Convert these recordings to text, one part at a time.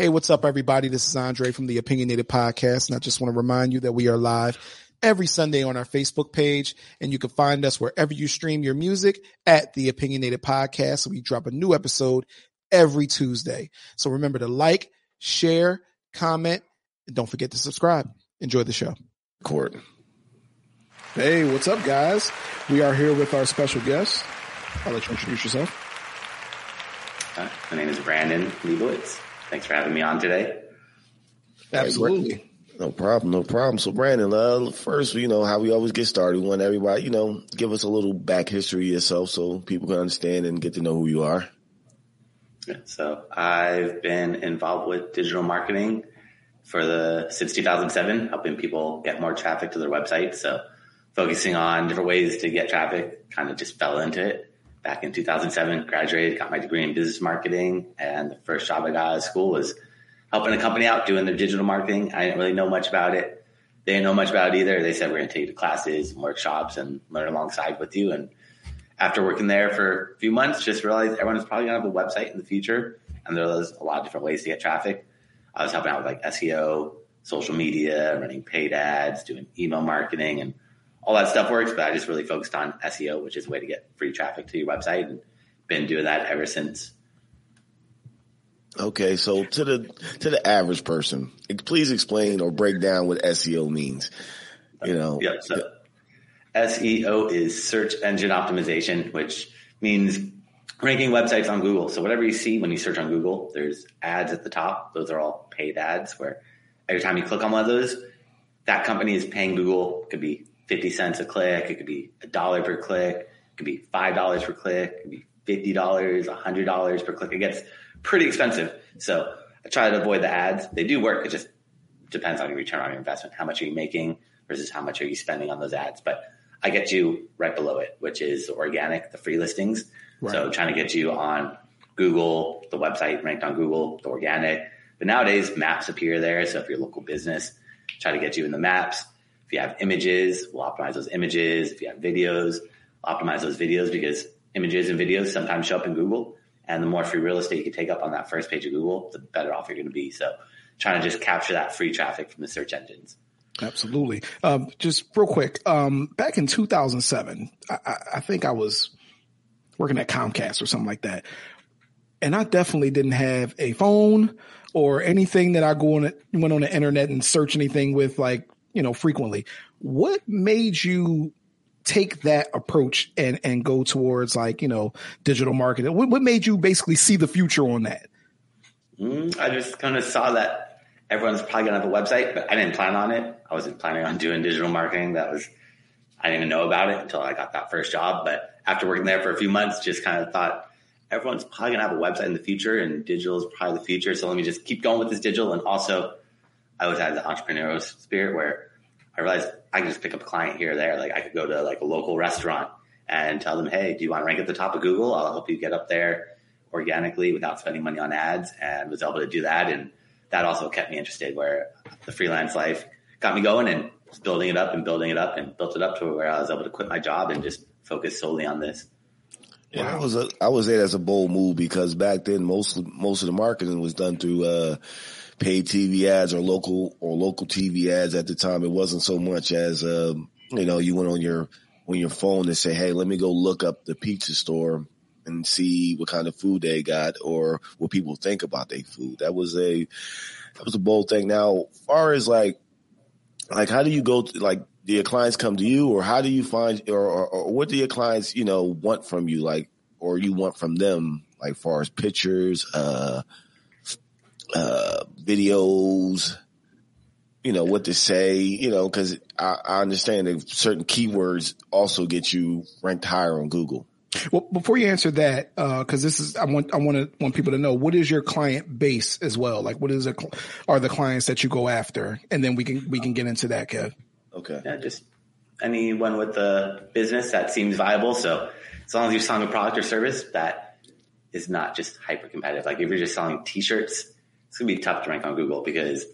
Hey, what's up, everybody? This is Andre from the Opinionated Podcast, and I just want to remind you that we are live every Sunday on our Facebook page, and you can find us wherever you stream your music at the Opinionated Podcast. So we drop a new episode every Tuesday. So remember to like, share, comment, and don't forget to subscribe. Enjoy the show. Court. Hey, what's up, guys? We are here with our special guest. I'll let you introduce yourself. Uh, my name is Brandon Leibowitz. Thanks for having me on today. Absolutely. No problem, no problem. So, Brandon, uh, first, you know how we always get started. We want everybody, you know, give us a little back history of yourself so people can understand and get to know who you are. So, I've been involved with digital marketing for the since 2007, helping people get more traffic to their website. So, focusing on different ways to get traffic, kind of just fell into it back in 2007, graduated, got my degree in business marketing. And the first job I got out of school was helping a company out doing their digital marketing. I didn't really know much about it. They didn't know much about it either. They said, we're going to take you to classes and workshops and learn alongside with you. And after working there for a few months, just realized everyone's probably going to have a website in the future. And there was a lot of different ways to get traffic. I was helping out with like SEO, social media, running paid ads, doing email marketing and all that stuff works, but I just really focused on SEO, which is a way to get free traffic to your website and been doing that ever since. Okay, so to the to the average person, please explain or break down what SEO means. You know, yep. So SEO is search engine optimization, which means ranking websites on Google. So whatever you see when you search on Google, there's ads at the top. Those are all paid ads where every time you click on one of those, that company is paying Google. Could be 50 cents a click. It could be a dollar per click. It could be $5 per click. It could be $50, $100 per click. It gets pretty expensive. So I try to avoid the ads. They do work. It just depends on your return on your investment. How much are you making versus how much are you spending on those ads? But I get you right below it, which is organic, the free listings. Right. So trying to get you on Google, the website ranked on Google, the organic. But nowadays maps appear there. So if you're a local business, try to get you in the maps. If you have images, we'll optimize those images. If you have videos, we'll optimize those videos because images and videos sometimes show up in Google. And the more free real estate you can take up on that first page of Google, the better off you're going to be. So trying to just capture that free traffic from the search engines. Absolutely. Um, just real quick, um, back in 2007, I, I, think I was working at Comcast or something like that. And I definitely didn't have a phone or anything that I go on, went on the internet and search anything with like you know, frequently. What made you take that approach and and go towards like you know digital marketing? What, what made you basically see the future on that? Mm, I just kind of saw that everyone's probably gonna have a website, but I didn't plan on it. I wasn't planning on doing digital marketing. That was I didn't even know about it until I got that first job. But after working there for a few months, just kind of thought everyone's probably gonna have a website in the future, and digital is probably the future. So let me just keep going with this digital, and also I always had the entrepreneurial spirit where I realized I could just pick up a client here or there. Like I could go to like a local restaurant and tell them, Hey, do you want to rank at the top of Google? I'll help you get up there organically without spending money on ads and was able to do that. And that also kept me interested where the freelance life got me going and building it up and building it up and built it up to where I was able to quit my job and just focus solely on this. Yeah, wow. I was a, I was there as a bold move because back then most most of the marketing was done through uh, paid TV ads or local or local TV ads at the time. It wasn't so much as, um, you know, you went on your, on your phone and say, Hey, let me go look up the pizza store and see what kind of food they got or what people think about their food. That was a, that was a bold thing. Now, far as like, like, how do you go to, like, do your clients come to you or how do you find, or, or, or what do your clients, you know, want from you? Like, or you want from them, like, far as pictures, uh, uh, videos, you know, what to say, you know, cause I, I understand that certain keywords also get you ranked higher on Google. Well, before you answer that, uh, cause this is, I want, I want to, want people to know what is your client base as well? Like what is it, are the clients that you go after? And then we can, we can get into that, Kev. Okay. Yeah, just anyone with a business that seems viable. So as long as you're selling a product or service that is not just hyper competitive, like if you're just selling t-shirts, it's going to be tough to rank on Google because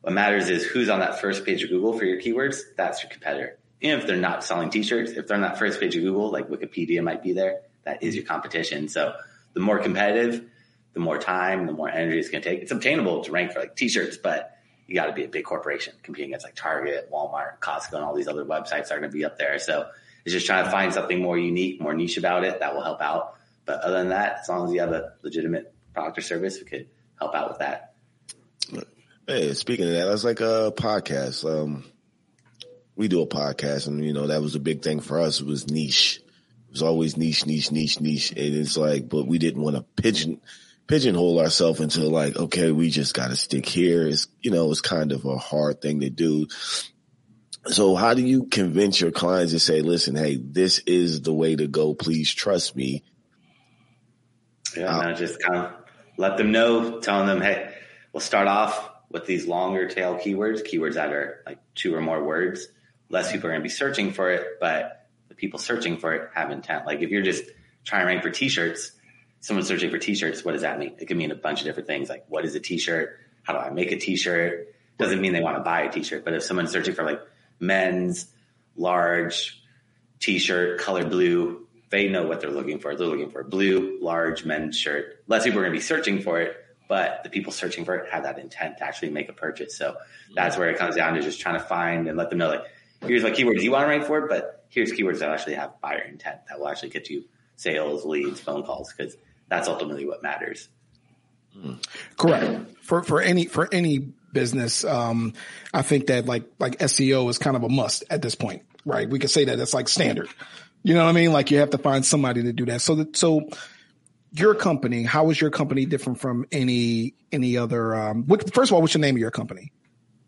what matters is who's on that first page of Google for your keywords. That's your competitor. Even if they're not selling t-shirts, if they're on that first page of Google, like Wikipedia might be there, that is your competition. So the more competitive, the more time, the more energy it's going to take. It's obtainable to rank for like t-shirts, but you got to be a big corporation competing against like Target, Walmart, Costco, and all these other websites are going to be up there. So it's just trying to find something more unique, more niche about it that will help out. But other than that, as long as you have a legitimate product or service, we could help out with that. Hey, speaking of that, that's like a podcast. Um, we do a podcast, and you know that was a big thing for us. It was niche. It was always niche, niche, niche, niche. And it's like, but we didn't want to pigeon pigeonhole ourselves into like, okay, we just got to stick here. It's you know, it's kind of a hard thing to do. So how do you convince your clients to say, listen, hey, this is the way to go. Please trust me. Yeah, no, just kind of let them know, telling them, hey, we'll start off with these longer tail keywords, keywords that are like two or more words. Less people are going to be searching for it, but the people searching for it have intent. Like if you're just trying to rank for t-shirts, someone's searching for t-shirts, what does that mean? It could mean a bunch of different things. Like what is a t-shirt? How do I make a t-shirt? Doesn't mean they want to buy a t-shirt, but if someone's searching for like men's large t-shirt, color blue, they know what they're looking for. They're looking for a blue, large men's shirt. Less people are going to be searching for it, but the people searching for it have that intent to actually make a purchase. So that's where it comes down to just trying to find and let them know like, here's what keywords you want to rank for, but here's keywords that actually have buyer intent that will actually get you sales, leads, phone calls, because that's ultimately what matters. Correct. For for any for any business, um, I think that like like SEO is kind of a must at this point, right? We could say that it's like standard. You know what I mean? Like you have to find somebody to do that. So that so your company, how is your company different from any any other? Um, what, first of all, what's the name of your company?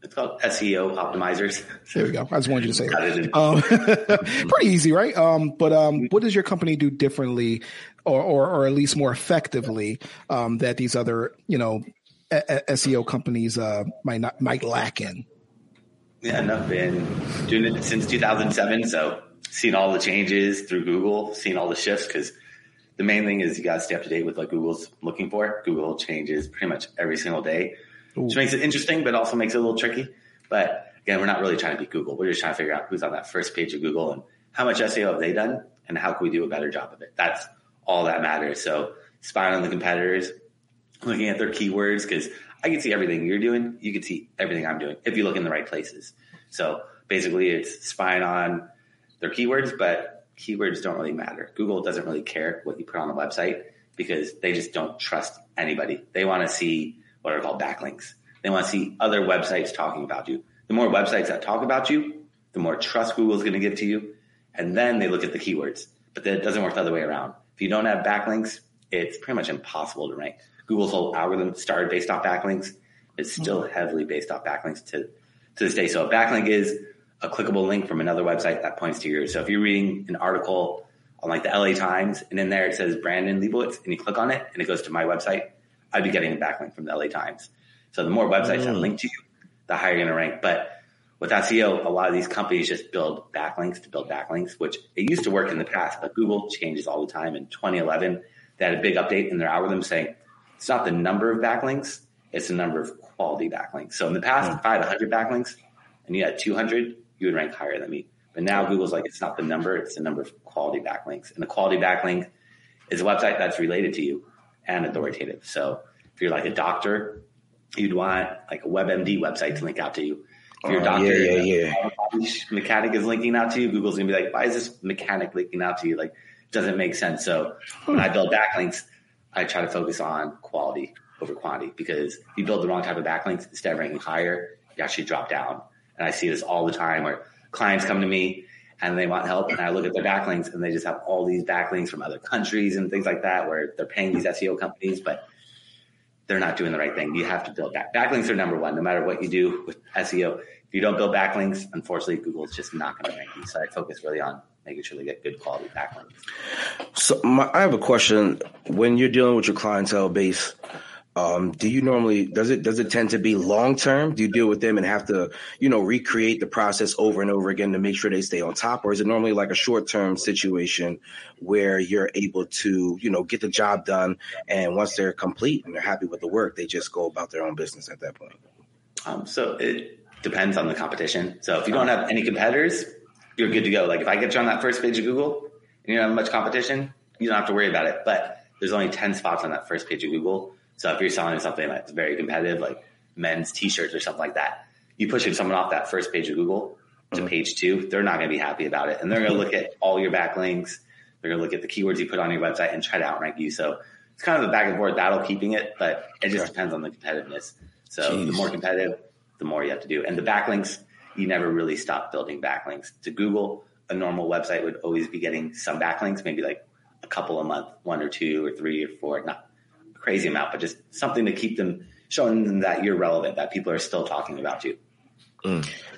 It's called SEO optimizers. There we go. I just wanted you to say it. Um, pretty easy, right? Um, but um, what does your company do differently, or or, or at least more effectively um, that these other you know a- a- SEO companies uh, might not might lack in? Yeah, and I've been doing it since 2007, so seen all the changes through Google, seen all the shifts because the main thing is you got to stay up to date with what Google's looking for. Google changes pretty much every single day, Ooh. which makes it interesting, but also makes it a little tricky. But again, we're not really trying to beat Google. We're just trying to figure out who's on that first page of Google and how much SEO have they done and how can we do a better job of it. That's all that matters. So spying on the competitors, looking at their keywords, because I can see everything you're doing. You can see everything I'm doing if you look in the right places. So basically it's spying on their keywords, but keywords don't really matter. Google doesn't really care what you put on the website because they just don't trust anybody. They want to see what are called backlinks. They want to see other websites talking about you. The more websites that talk about you, the more trust Google is going to give to you. And then they look at the keywords, but that doesn't work the other way around. If you don't have backlinks, it's pretty much impossible to rank. Google's whole algorithm started based off backlinks. It's still mm-hmm. heavily based off backlinks to, to this day. So a backlink is a clickable link from another website that points to yours. So if you're reading an article on like the LA Times and in there it says Brandon Leibowitz and you click on it and it goes to my website, I'd be getting a backlink from the LA Times. So the more websites that mm. link to you, the higher you're going to rank. But with SEO, a lot of these companies just build backlinks to build backlinks, which it used to work in the past, but Google changes all the time. In 2011, they had a big update in their algorithm saying it's not the number of backlinks, it's the number of quality backlinks. So in the past, mm. if I had 100 backlinks and you had 200, you would rank higher than me. But now Google's like, it's not the number, it's the number of quality backlinks. And the quality backlink is a website that's related to you and authoritative. So if you're like a doctor, you'd want like a WebMD website to link out to you. If your Oh, doctor, yeah, yeah, yeah. mechanic is linking out to you, Google's gonna be like, why is this mechanic linking out to you? Like, doesn't make sense. So when I build backlinks, I try to focus on quality over quantity because if you build the wrong type of backlinks, instead of ranking higher, you actually drop down. And I see this all the time where clients come to me and they want help and I look at their backlinks and they just have all these backlinks from other countries and things like that where they're paying these SEO companies, but they're not doing the right thing. You have to build back. Backlinks are number one, no matter what you do with SEO. If you don't build backlinks, unfortunately, Google's just not going to rank you. So I focus really on making sure they get good quality backlinks. So my, I have a question. When you're dealing with your clientele base, um, do you normally does it does it tend to be long term? Do you deal with them and have to you know recreate the process over and over again to make sure they stay on top, or is it normally like a short term situation where you're able to you know get the job done and once they're complete and they're happy with the work, they just go about their own business at that point? Um, so it depends on the competition. So if you don't have any competitors, you're good to go. Like if I get you on that first page of Google and you don't have much competition, you don't have to worry about it. But there's only 10 spots on that first page of Google. So if you're selling something that's very competitive, like men's t-shirts or something like that, you pushing someone off that first page of Google to Mhm. page two, they're not going to be happy about it. And they're going to look at all your backlinks. They're going to look at the keywords you put on your website and try to outrank you. So it's kind of a back and forth battle keeping it, but it just Sure. depends on the competitiveness. So the more competitive, the more you have to do. And the backlinks, you never really stop building backlinks. To Google, a normal website would always be getting some backlinks, maybe like a couple a month, one or two or three or four, not crazy amount, but just something to keep them showing them that you're relevant, that people are still talking about you.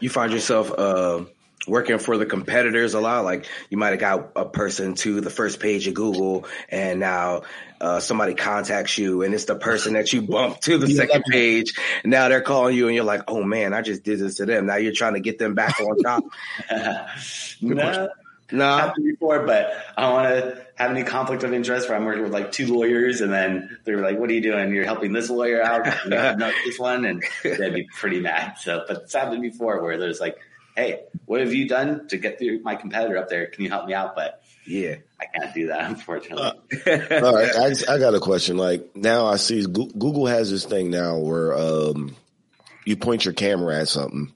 You find yourself uh, working for the competitors a lot. Like you might have got a person to the first page of Google, and now uh, somebody contacts you, and it's the person that you bumped to the second page. And now they're calling you, and you're like, "Oh man, I just did this to them." Now you're trying to get them back on top. no, no, happened before, but I don't want to have any conflict of interest where I'm working with like two lawyers and then they're like, what are you doing? You're helping this lawyer out, and you're helping out this one. And they'd be pretty mad. So, but it's happened before where there's like, Hey, what have you done to get through my competitor up there? Can you help me out? But yeah. I can't do that, unfortunately. All right, I, I got a question. Like now, I see Google has this thing now where um, you point your camera at something,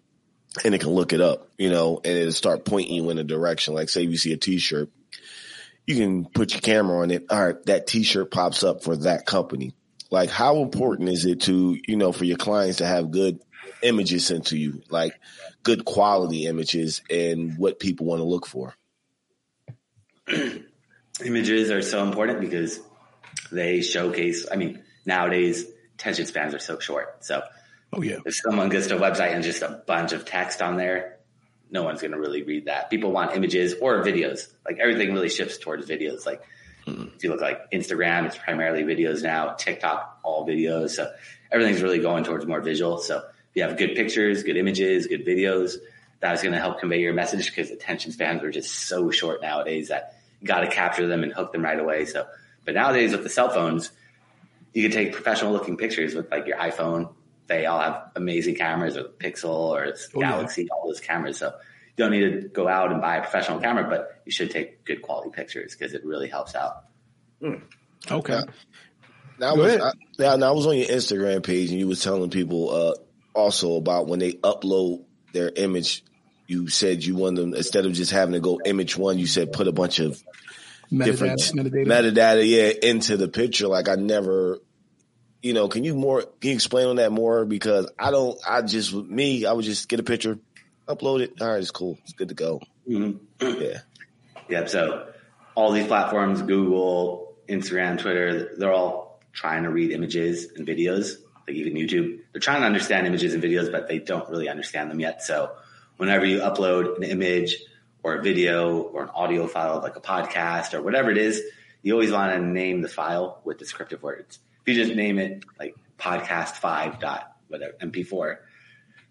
and it can look it up, you know, and it'll start pointing you in a direction. Like say you see a T-shirt, you can put your camera on it. All right, that T-shirt pops up for that company. Like, how important is it to you know for your clients to have good images sent to you, like good quality images, and what people want to look for? Images are so important because they showcase, I mean, nowadays attention spans are so short. So Oh yeah. if someone gets to a website and just a bunch of text on there, no one's going to really read that. People want images or videos. Like everything really shifts towards videos. Like hmm. if you look like Instagram, it's primarily videos now. TikTok, all videos. So everything's really going towards more visual. So if you have good pictures, good images, good videos, that's going to help convey your message because attention spans are just so short nowadays that you got to capture them and hook them right away. So, but nowadays with the cell phones, you can take professional looking pictures with like your iPhone. They all have amazing cameras or Pixel or it's Oh, yeah. Galaxy, all those cameras. So you don't need to go out and buy a professional camera, but you should take good quality pictures because it really helps out. Okay. Now, I Go was. I, now, now I was on your Instagram page and you was telling people uh, also about when they upload their image. You said you want them instead of just having to go image one, you said put a bunch of different Metadata. Metadata. metadata, yeah, into the picture. Like I never, you know, can you more? Can you explain on that more? Because I don't. I just me, I would just get a picture, upload it. All right, it's cool. It's good to go. Mm-hmm. Yeah. Yep. So all these platforms, Google, Instagram, Twitter, they're all trying to read images and videos, like even YouTube. They're trying to understand images and videos, but they don't really understand them yet. So whenever you upload an image or a video or an audio file, like a podcast or whatever it is, you always want to name the file with descriptive words. If you just name it like podcast five dot whatever MP4,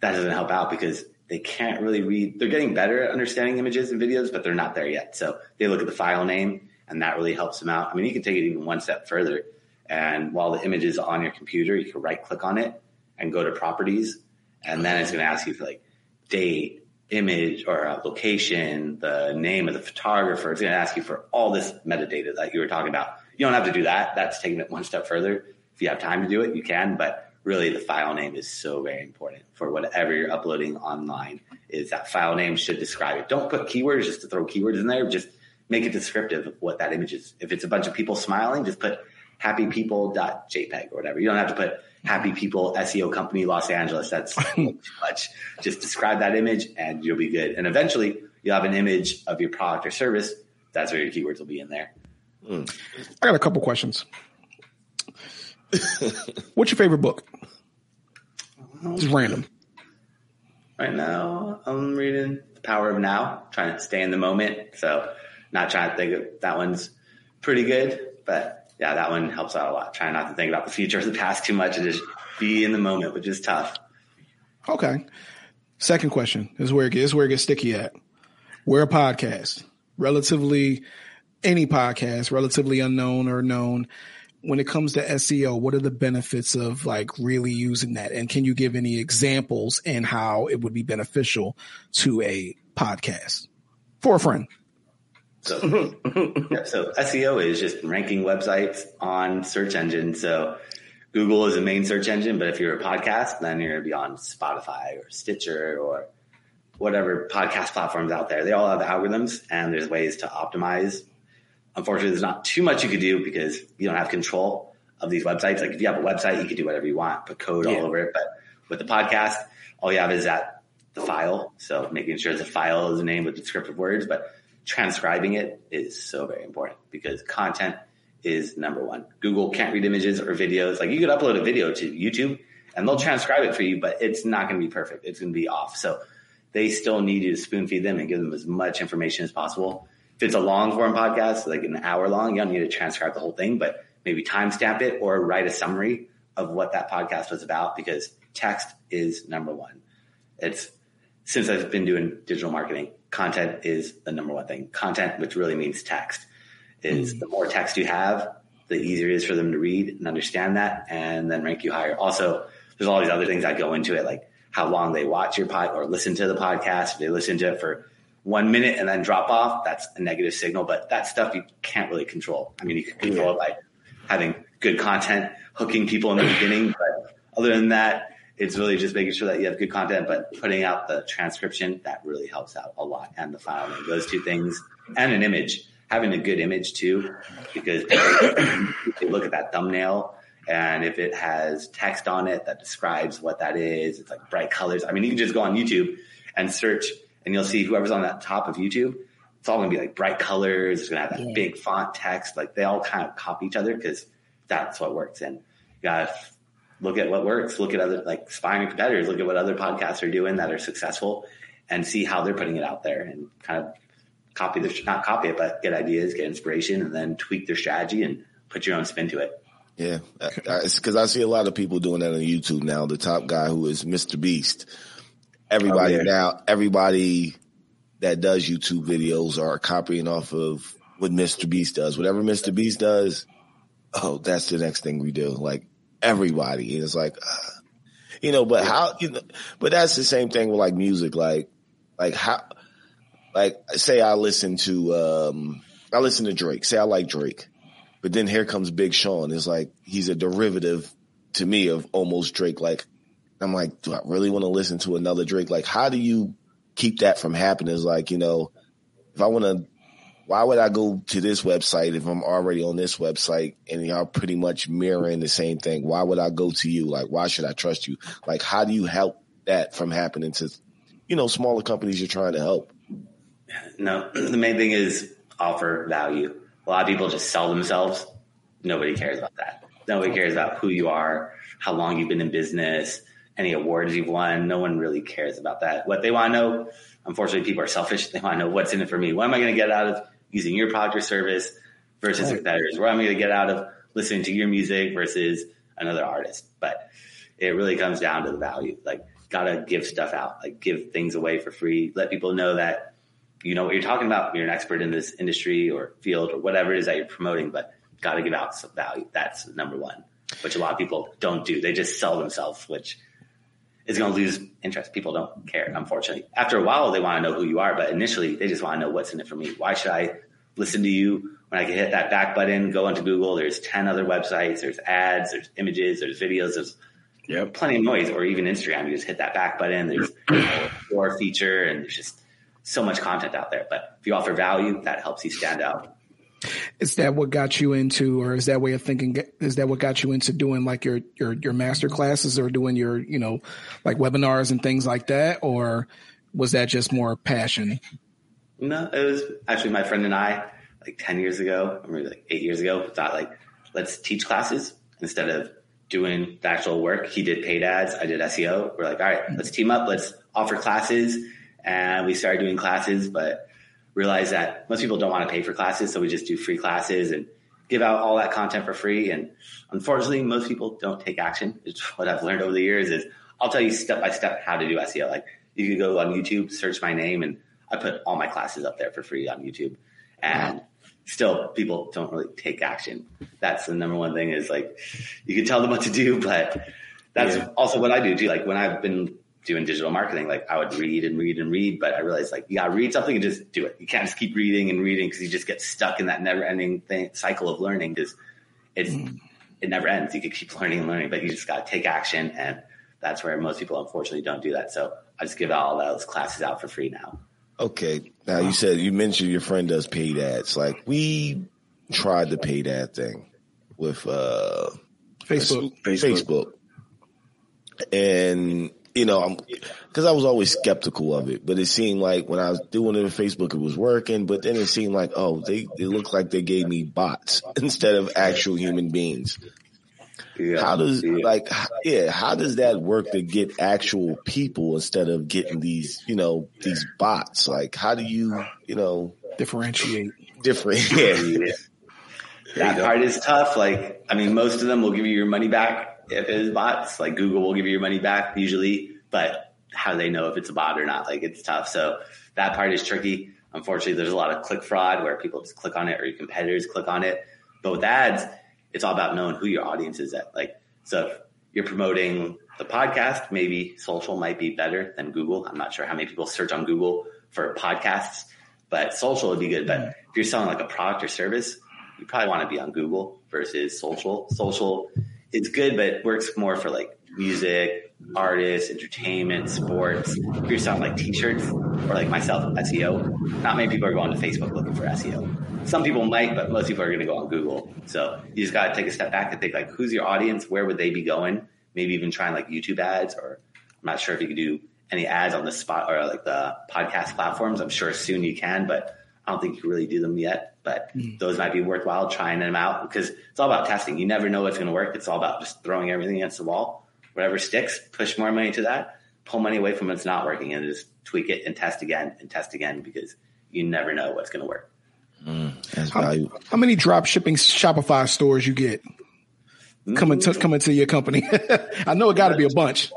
that doesn't help out because they can't really read. They're getting better at understanding images and videos, but they're not there yet. So they look at the file name and that really helps them out. I mean, you can take it even one step further. And while the image is on your computer, you can right click on it and go to properties. And then it's going to ask you for like date, image or uh, location, the name of the photographer. It's going to ask you for all this metadata that you were talking about. You don't have to do that. That's taking it one step further. If you have time to do it, you can, but really the file name is so very important for whatever you're uploading online is that file name should describe it. Don't put keywords just to throw keywords in there. Just make it descriptive of what that image is. If it's a bunch of people smiling, just put happy happypeople.jpg or whatever. You don't have to put happy people SEO company Los Angeles. That's too much. Just describe that image and you'll be good. And eventually you'll have an image of your product or service. That's where your keywords will be in there. I got a couple questions. What's your favorite book? Just random. Right now, I'm reading The Power of Now, trying to stay in the moment. So, not trying to think of that one's pretty good, but yeah, that one helps out a lot. Trying not to think about the future or the past too much and just be in the moment, which is tough. Okay. Second question this is where it gets, where it gets sticky at. We're a podcast, relatively any podcast, relatively unknown or known. When it comes to SEO, what are the benefits of like really using that? And can you give any examples and how it would be beneficial to a podcast for a friend? So, so SEO is just ranking websites on search engines. So Google is the main search engine, but if you're a podcast, then you're going to be on Spotify or Stitcher or whatever podcast platforms out there. They all have algorithms and there's ways to optimize. Unfortunately, there's not too much you could do because you don't have control of these websites. Like if you have a website, you can do whatever you want, put code yeah. all over it. But with the podcast, all you have is that the file. So making sure the file is a name with descriptive words, but transcribing it is so very important because content is number one. Google can't read images or videos. Like you could upload a video to YouTube and they'll transcribe it for you, but it's not going to be perfect. It's going to be off. So they still need you to spoon feed them and give them as much information as possible. If it's a long form podcast, like an hour long, you don't need to transcribe the whole thing, but maybe timestamp it or write a summary of what that podcast was about because text is number one. It's since I've been doing digital marketing, content is the number one thing. Content, which really means text is mm. the more text you have, the easier it is for them to read and understand that and then rank you higher. Also, there's all these other things that go into it, like how long they watch your pod or listen to the podcast. If they listen to it for one minute and then drop off, that's a negative signal, but that stuff you can't really control. I mean, you can control it by having good content, hooking people in the beginning, but other than that, it's really just making sure that you have good content, but putting out the transcription, that really helps out a lot. And the file name, those two things and an image having a good image too, because they look at that thumbnail and if it has text on it that describes what that is, it's like bright colors. I mean, you can just go on YouTube and search and you'll see whoever's on that top of YouTube. It's all gonna be like bright colors. It's gonna have that yeah. big font text. Like they all kind of copy each other because that's what works. And you gotta look at what works. Look at other like aspiring competitors. Look at what other podcasts are doing that are successful and see how they're putting it out there and kind of copy the not copy it, but get ideas, get inspiration, and then tweak their strategy and put your own spin to it. Yeah, it's because I see a lot of people doing that on YouTube now. The top guy who is Mr. Beast. Everybody oh, yeah. now, everybody that does YouTube videos are copying off of what Mr. Beast does. Whatever Mr. Beast does, oh, that's the next thing we do. Like everybody, and it's like, uh, you know. But how? You know, but that's the same thing with like music. Like, like how? like say I listen to um I listen to Drake. Say I like Drake. But then here comes Big Sean. It's like he's a derivative to me of almost Drake. Like I'm like, do I really want to listen to another Drake? Like, how do you keep that from happening? Like, you know, if I want to, why would I go to this website if I'm already on this website and y'all pretty much mirroring the same thing? Why would I go to you? Like, why should I trust you? Like, how do you help that from happening to, you know, smaller companies you're trying to help? No, the main thing is offer value. A lot of people just sell themselves. Nobody cares about that. Nobody cares about who you are, how long you've been in business, any awards you've won. No one really cares about that. What they want to know, unfortunately, people are selfish. They want to know what's in it for me. What am I going to get out of using your product or service versus right. competitors? What am I going to get out of listening to your music versus another artist? But it really comes down to the value. Like, gotta give stuff out, like give things away for free. Let people know that you know what you're talking about. You're an expert in this industry or field or whatever it is that you're promoting, but got to give out some value. That's number one, which a lot of people don't do. They just sell themselves, which is going to lose interest. People don't care, unfortunately. After a while, they want to know who you are, but initially they just want to know what's in it for me. Why should I listen to you when I can hit that back button, go into Google? There's 10 other websites, there's ads, there's images, there's videos, there's yep. plenty of noise, or even Instagram. You just hit that back button. There's a more feature and there's just so much content out there. But if you offer value, that helps you stand out. Is that what got you into, or is that way of thinking? Is that what got you into doing like your your your master classes, or doing your you know like webinars and things like that, or was that just more passion? No, it was actually my friend and I, like ten years ago, or maybe like eight years ago, thought like let's teach classes instead of doing the actual work. He did paid ads, I did SEO. We're like, all right, let's team up, let's offer classes and we started doing classes, but realized that most people don't want to pay for classes. So we just do free classes and give out all that content for free. And unfortunately, most people don't take action. It's what I've learned over the years is I'll tell you step by step how to do SEO. Like you could go on YouTube, search my name and I put all my classes up there for free on YouTube and still people don't really take action. That's the number one thing is like, you can tell them what to do, but that's yeah. also what I do too. Like when I've been doing digital marketing, like I would read and read and read, but I realized like you gotta read something and just do it. You can't just keep reading and reading because you just get stuck in that never ending thing, cycle of learning because it's mm. it never ends. You could keep learning and learning, but you just got to take action. And that's where most people unfortunately don't do that. So I just give all those classes out for free now. Okay. Now you said you mentioned your friend does paid ads. Like we tried the paid ad thing with uh Facebook. Facebook. And you know, I'm because I was always skeptical of it, but it seemed like when I was doing it on Facebook, it was working. But then it seemed like, oh, they it looked like they gave me bots instead of actual human beings. Yeah. How does like yeah? How does that work to get actual people instead of getting these you know these bots? Like how do you you know Differentiate. different? Yeah, Yeah. That part is tough. Like, I mean, most of them will give you your money back if it is bots. Like Google will give you your money back usually, but how do they know if it's a bot or not? Like, it's tough. So that part is tricky. Unfortunately, there's a lot of click fraud where people just click on it or your competitors click on it. But with ads, it's all about knowing who your audience is at. Like, so if you're promoting the podcast, maybe social might be better than Google. I'm not sure how many people search on Google for podcasts, but social would be good. But if you're selling like a product or service, you probably want to be on Google versus social. Social is good, but it works more for like music, artists, entertainment, sports. If you're selling like t-shirts or like myself, SEO, not many people are going to Facebook looking for SEO. Some people might, but most people are going to go on Google. So you just got to take a step back and think like, who's your audience? Where would they be going? Maybe even trying like YouTube ads or I'm not sure if you can do any ads on the spot or like the podcast platforms. I'm sure soon you can, but I don't think you can really do them yet. But hmm. those might be worthwhile trying them out because it's all about testing. You never know what's going to work. It's all about just throwing everything against the wall. Whatever sticks, push more money to that, pull money away from what's not working and just tweak it and test again and test again because you never know what's going to work. Hmm, that's How, how many drop shipping Shopify stores you get coming to mm-hmm. coming to your company? I know it got to be a bunch.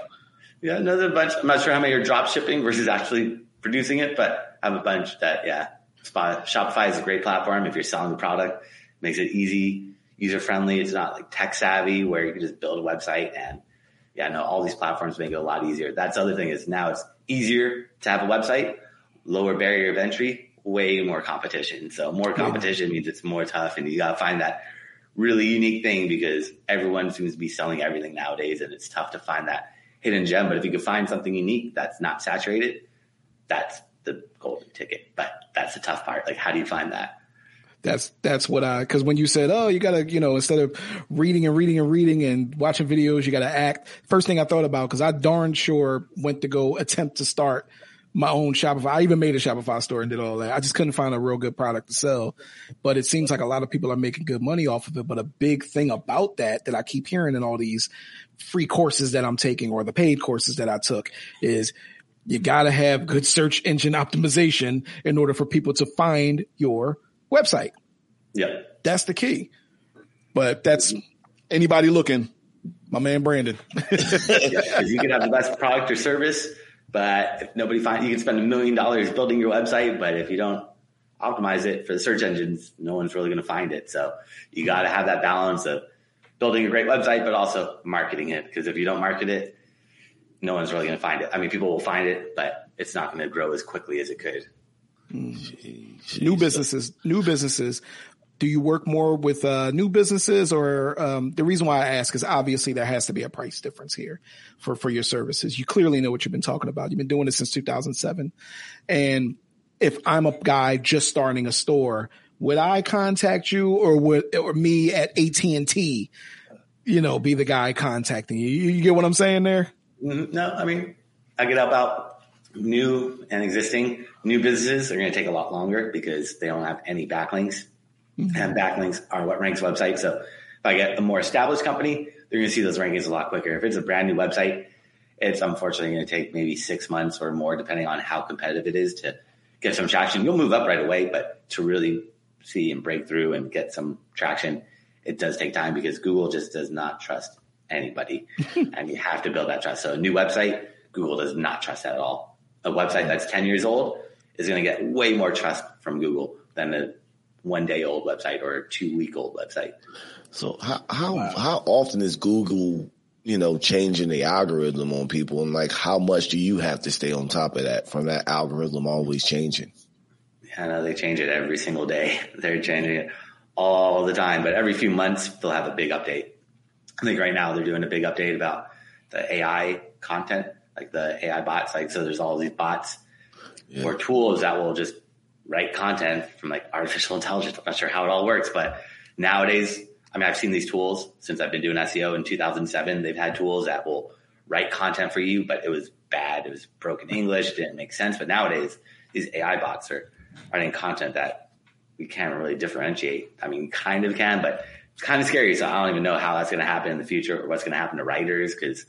Yeah, another bunch. I'm not sure how many are drop shipping versus actually producing it, but I have a bunch that, yeah. Spot- Shopify is a great platform if you're selling a product. Makes it easy, user friendly. It's not like tech savvy where you can just build a website and yeah, no, all these platforms make it a lot easier. That's the other thing is now it's easier to have a website, lower barrier of entry, way more competition. So more competition means it's more tough and you gotta find that really unique thing because everyone seems to be selling everything nowadays and it's tough to find that hidden gem. But if you can find something unique that's not saturated, that's the golden ticket. But that's the tough part. Like, how do you find that? That's that's what I because when you said, oh, you gotta, you know, instead of reading and reading and reading and watching videos, you gotta act. First thing I thought about because I darn sure went to go attempt to start my own Shopify. I even made a Shopify store and did all that. I just couldn't find a real good product to sell. But it seems like a lot of people are making good money off of it. But a big thing about that that I keep hearing in all these free courses that I'm taking or the paid courses that I took is you gotta have good search engine optimization in order for people to find your website. Yeah. That's the key. But that's anybody looking. My man Brandon. You can have the best product or service, but if nobody finds, you can spend a million dollars building your website, but if you don't optimize it for the search engines, no one's really going to find it. So you got to have that balance of building a great website, but also marketing it. Because if you don't market it, no one's really going to find it. I mean, people will find it, but it's not going to grow as quickly as it could. new businesses, new businesses. Do you work more with uh, new businesses, or um, the reason why I ask is obviously there has to be a price difference here for for your services. You clearly know what you've been talking about. You've been doing this since 2007, and if I'm a guy just starting a store, would I contact you, or would or me at AT and T, you know, be the guy contacting? You, you get what I'm saying there? No, I mean, I get help out new and existing. New businesses are going to take a lot longer because they don't have any backlinks. Mm-hmm. And backlinks are what ranks websites. So if I get a more established company, they're going to see those rankings a lot quicker. If it's a brand new website, it's unfortunately going to take maybe six months or more, depending on how competitive it is to get some traction. You'll move up right away, but to really see and break through and get some traction, it does take time because Google just does not trust anybody. and you have to build that trust. So a new website, Google does not trust that at all. A website that's 10 years old is going to get way more trust from Google than a one day old website or a two week old website. So how how how often is Google, you know, changing the algorithm on people, and like how much do you have to stay on top of that from that algorithm always changing? I know they change it every single day. They're changing it all the time, but every few months they'll have a big update. I think right now they're doing a big update about the AI content, like the AI bots. Like, so there's all these bots yeah. or tools that will just write content from like artificial intelligence. I'm not sure how it all works, but nowadays, I mean, I've seen these tools since I've been doing SEO in 2007. They've had tools that will write content for you, but it was bad. It was broken English, didn't make sense. But nowadays, these AI bots are writing content that we can't really differentiate. I mean, kind of can, but kind of scary. So I don't even know how that's going to happen in the future or what's going to happen to writers because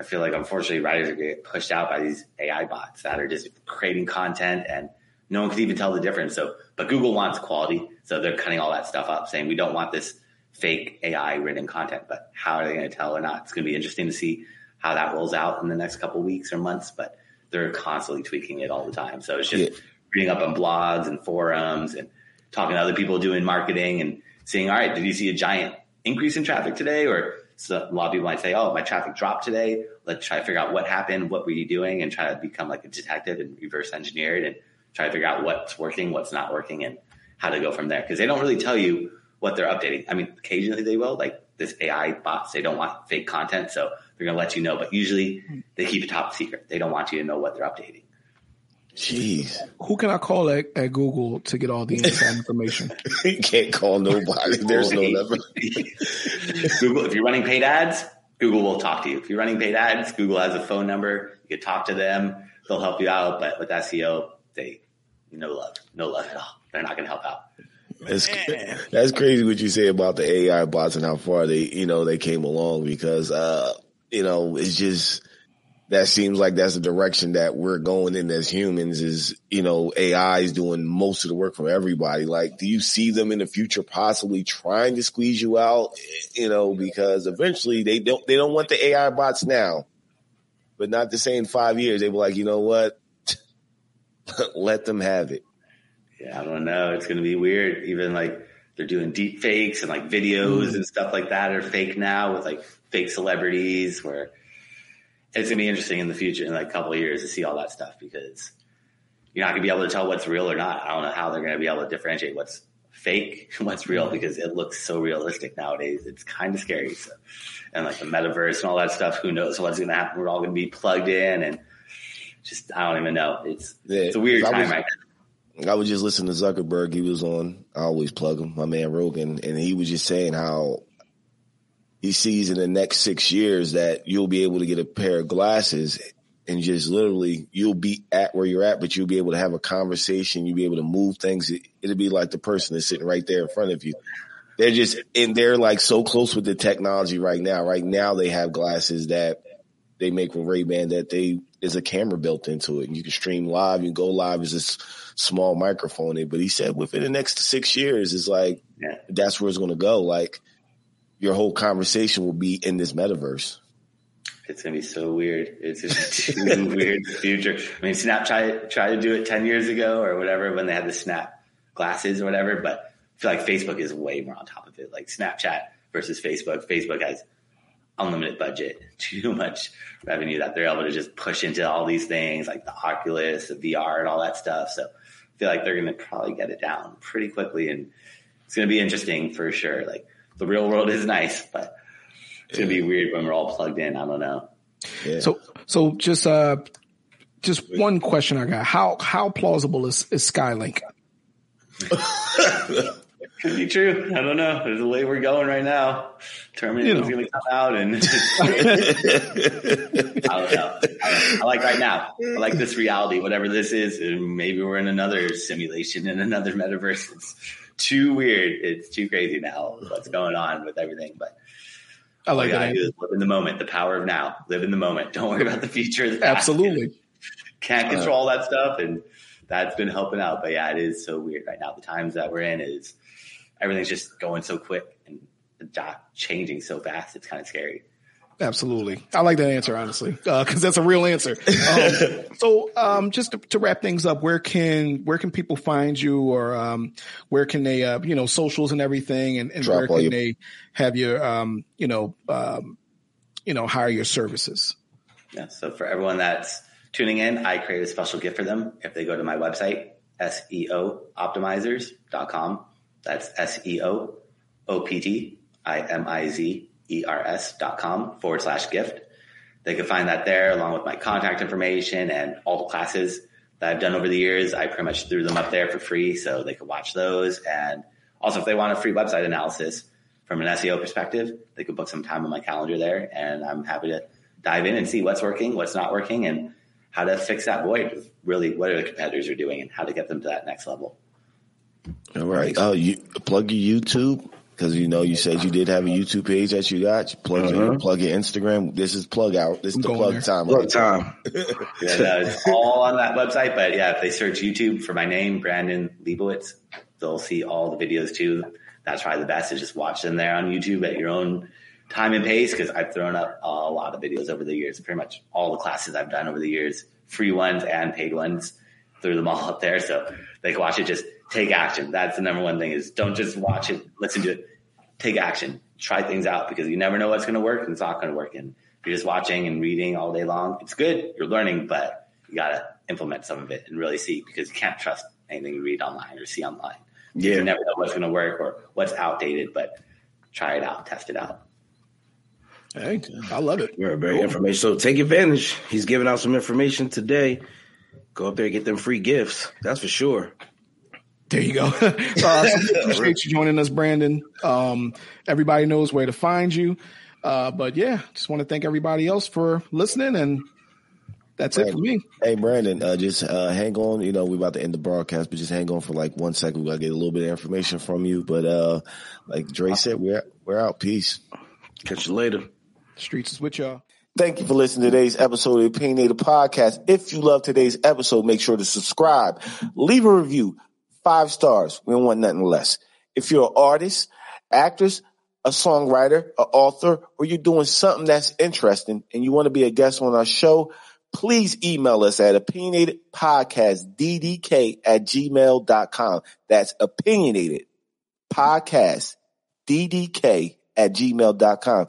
I feel like unfortunately writers are getting pushed out by these AI bots that are just creating content and no one can even tell the difference. So, but Google wants quality. So they're cutting all that stuff up saying we don't want this fake AI written content, but how are they going to tell or not? It's going to be interesting to see how that rolls out in the next couple weeks or months, but they're constantly tweaking it all the time. So it's just yeah. reading up on blogs and forums and talking to other people doing marketing and seeing, all right, did you see a giant increase in traffic today? Or so a lot of people might say, oh, my traffic dropped today. Let's try to figure out what happened. What were you doing? And try to become like a detective and reverse engineer it and try to figure out what's working, what's not working and how to go from there. Cause they don't really tell you what they're updating. I mean, occasionally they will, like this AI bots, they don't want fake content. So they're going to let you know, but usually hmm. they keep it top secret. They don't want you to know what they're updating. Jeez. Who can I call at, at Google to get all the inside information? you can't call nobody. There's no number. Google, if you're running paid ads, Google will talk to you. If you're running paid ads, Google has a phone number. You can talk to them. They'll help you out. But with SEO, they no love, no love at all. They're not going to help out. That's, that's crazy what you say about the AI bots and how far they, you know, they came along because, uh, you know, it's just, that seems like that's the direction that we're going in as humans is, you know, AI is doing most of the work for everybody. Like, do you see them in the future possibly trying to squeeze you out? You know, because eventually they don't, they don't want the AI bots now, but not to say in five years, they were like, you know what? Let them have it. Yeah, I don't know. It's going to be weird. Even like they're doing deep fakes and like videos mm. and stuff like that are fake now with like fake celebrities where it's gonna be interesting in the future in like a couple of years to see all that stuff because you're not gonna be able to tell what's real or not. I don't know how they're gonna be able to differentiate what's fake and what's real because it looks so realistic nowadays. It's kind of scary. So, and like the metaverse and all that stuff, who knows what's gonna happen? We're all gonna be plugged in and just I don't even know. It's yeah, it's a weird time was, right now. I was just listening to Zuckerberg. He was on. I always plug him, my man Rogan, and he was just saying how he sees in the next six years that you'll be able to get a pair of glasses and just literally you'll be at where you're at, but you'll be able to have a conversation. You'll be able to move things. It, will be like the person that's sitting right there in front of you. They're just, and they're like so close with the technology right now. Right now they have glasses that they make with Ray-Ban that they, there's a camera built into it and you can stream live. You can go live as this small microphone. But he said within the next six years, it's like, yeah. that's where it's going to go. Like, your whole conversation will be in this metaverse. It's gonna be so weird. It's just too weird future. I mean, Snap tried tried to do it ten years ago or whatever when they had the Snap glasses or whatever, but I feel like Facebook is way more on top of it. Like Snapchat versus Facebook. Facebook has unlimited budget, too much revenue that they're able to just push into all these things like the Oculus, the VR, and all that stuff. So I feel like they're to probably get it down pretty quickly, and it's to be interesting for sure. Like the real world is nice, but it's gonna be weird when we're all plugged in. I don't know. Yeah. So, so just uh, just one question I got: how how plausible is is Skylink? Could be true. I don't know. There's the way we're going right now. Terminator's you know. going to come out, and I don't know. I, I, like right now. I like this reality, whatever this is, and maybe we're in another simulation in another metaverse. It's, too weird. It's too crazy now what's going on with everything. But I like that. live in the moment. The power of now. Live in the moment. Don't worry about the future. The Absolutely. Can't uh, control all that stuff, and that's been helping out. But yeah, it is so weird right now. The times that we're in is everything's just going so quick and changing so fast. It's kind of scary. Absolutely. I like that answer, honestly, because uh, that's a real answer. Um, so, um, just to, to, wrap things up, where can where can people find you, or um, where can they, uh, you know, socials and everything, and, and where can they have your, um, you know, um, you know, hire your services? Yeah. So for everyone that's tuning in, I create a special gift for them if they go to my website, seooptimizers.com. That's S E O O P T I M I Z E-R-S dot com forward slash gift. They can find that there along with my contact information and all the classes that I've done over the years. I pretty much threw them up there for free so they could watch those. And also if they want a free website analysis from an SEO perspective, they could book some time on my calendar there and I'm happy to dive in and see what's working, what's not working and how to fix that void with really what are the competitors are doing and how to get them to that next level. All right. Oh, you plug your YouTube because you know you said you did have a YouTube page that you got. You plug your Uh-huh. plug your Instagram. This is plug out. This is I'm the plug there. time. Look, time. Yeah, no, it's all on that website. But yeah, if they search YouTube for my name, Brandon Leibowitz, they'll see all the videos too. That's probably the best is just watch them there on YouTube at your own time and pace because I've thrown up a lot of videos over the years. Pretty much all the classes I've done over the years, free ones and paid ones, threw them all up there so they can watch it. Just take action. That's the number one thing is don't just watch it, listen to it, take action, try things out because you never know what's going to work and it's not going to work. And if you're just watching and reading all day long, it's good. You're learning, but you got to implement some of it and really see because you can't trust anything you read online or see online. Yeah. You never know what's going to work or what's outdated, but try it out, test it out. Hey, I love it. Very, very information. So take advantage. He's giving out some information today. Go up there and get them free gifts. That's for sure. There you go. uh, so appreciate you joining us, Brandon. Um, everybody knows where to find you. Uh, but yeah, just want to thank everybody else for listening, and that's it for me. Hey Brandon, uh, just uh, hang on. You know we're about to end the broadcast, but just hang on for like one second. We gotta get a little bit of information from you. But uh, like Dre said, we're we're out. Peace. Catch you later. Streets is with y'all. Thank you for listening to today's episode of the Opinionated Podcast. If you love today's episode, make sure to subscribe, leave a review, five stars. We don't want nothing less. If you're an artist, actress, a songwriter, an author, or you're doing something that's interesting and you want to be a guest on our show, please email us at opinionatedpodcastddk at gmail.com. That's opinionated podcast ddk at gmail.com.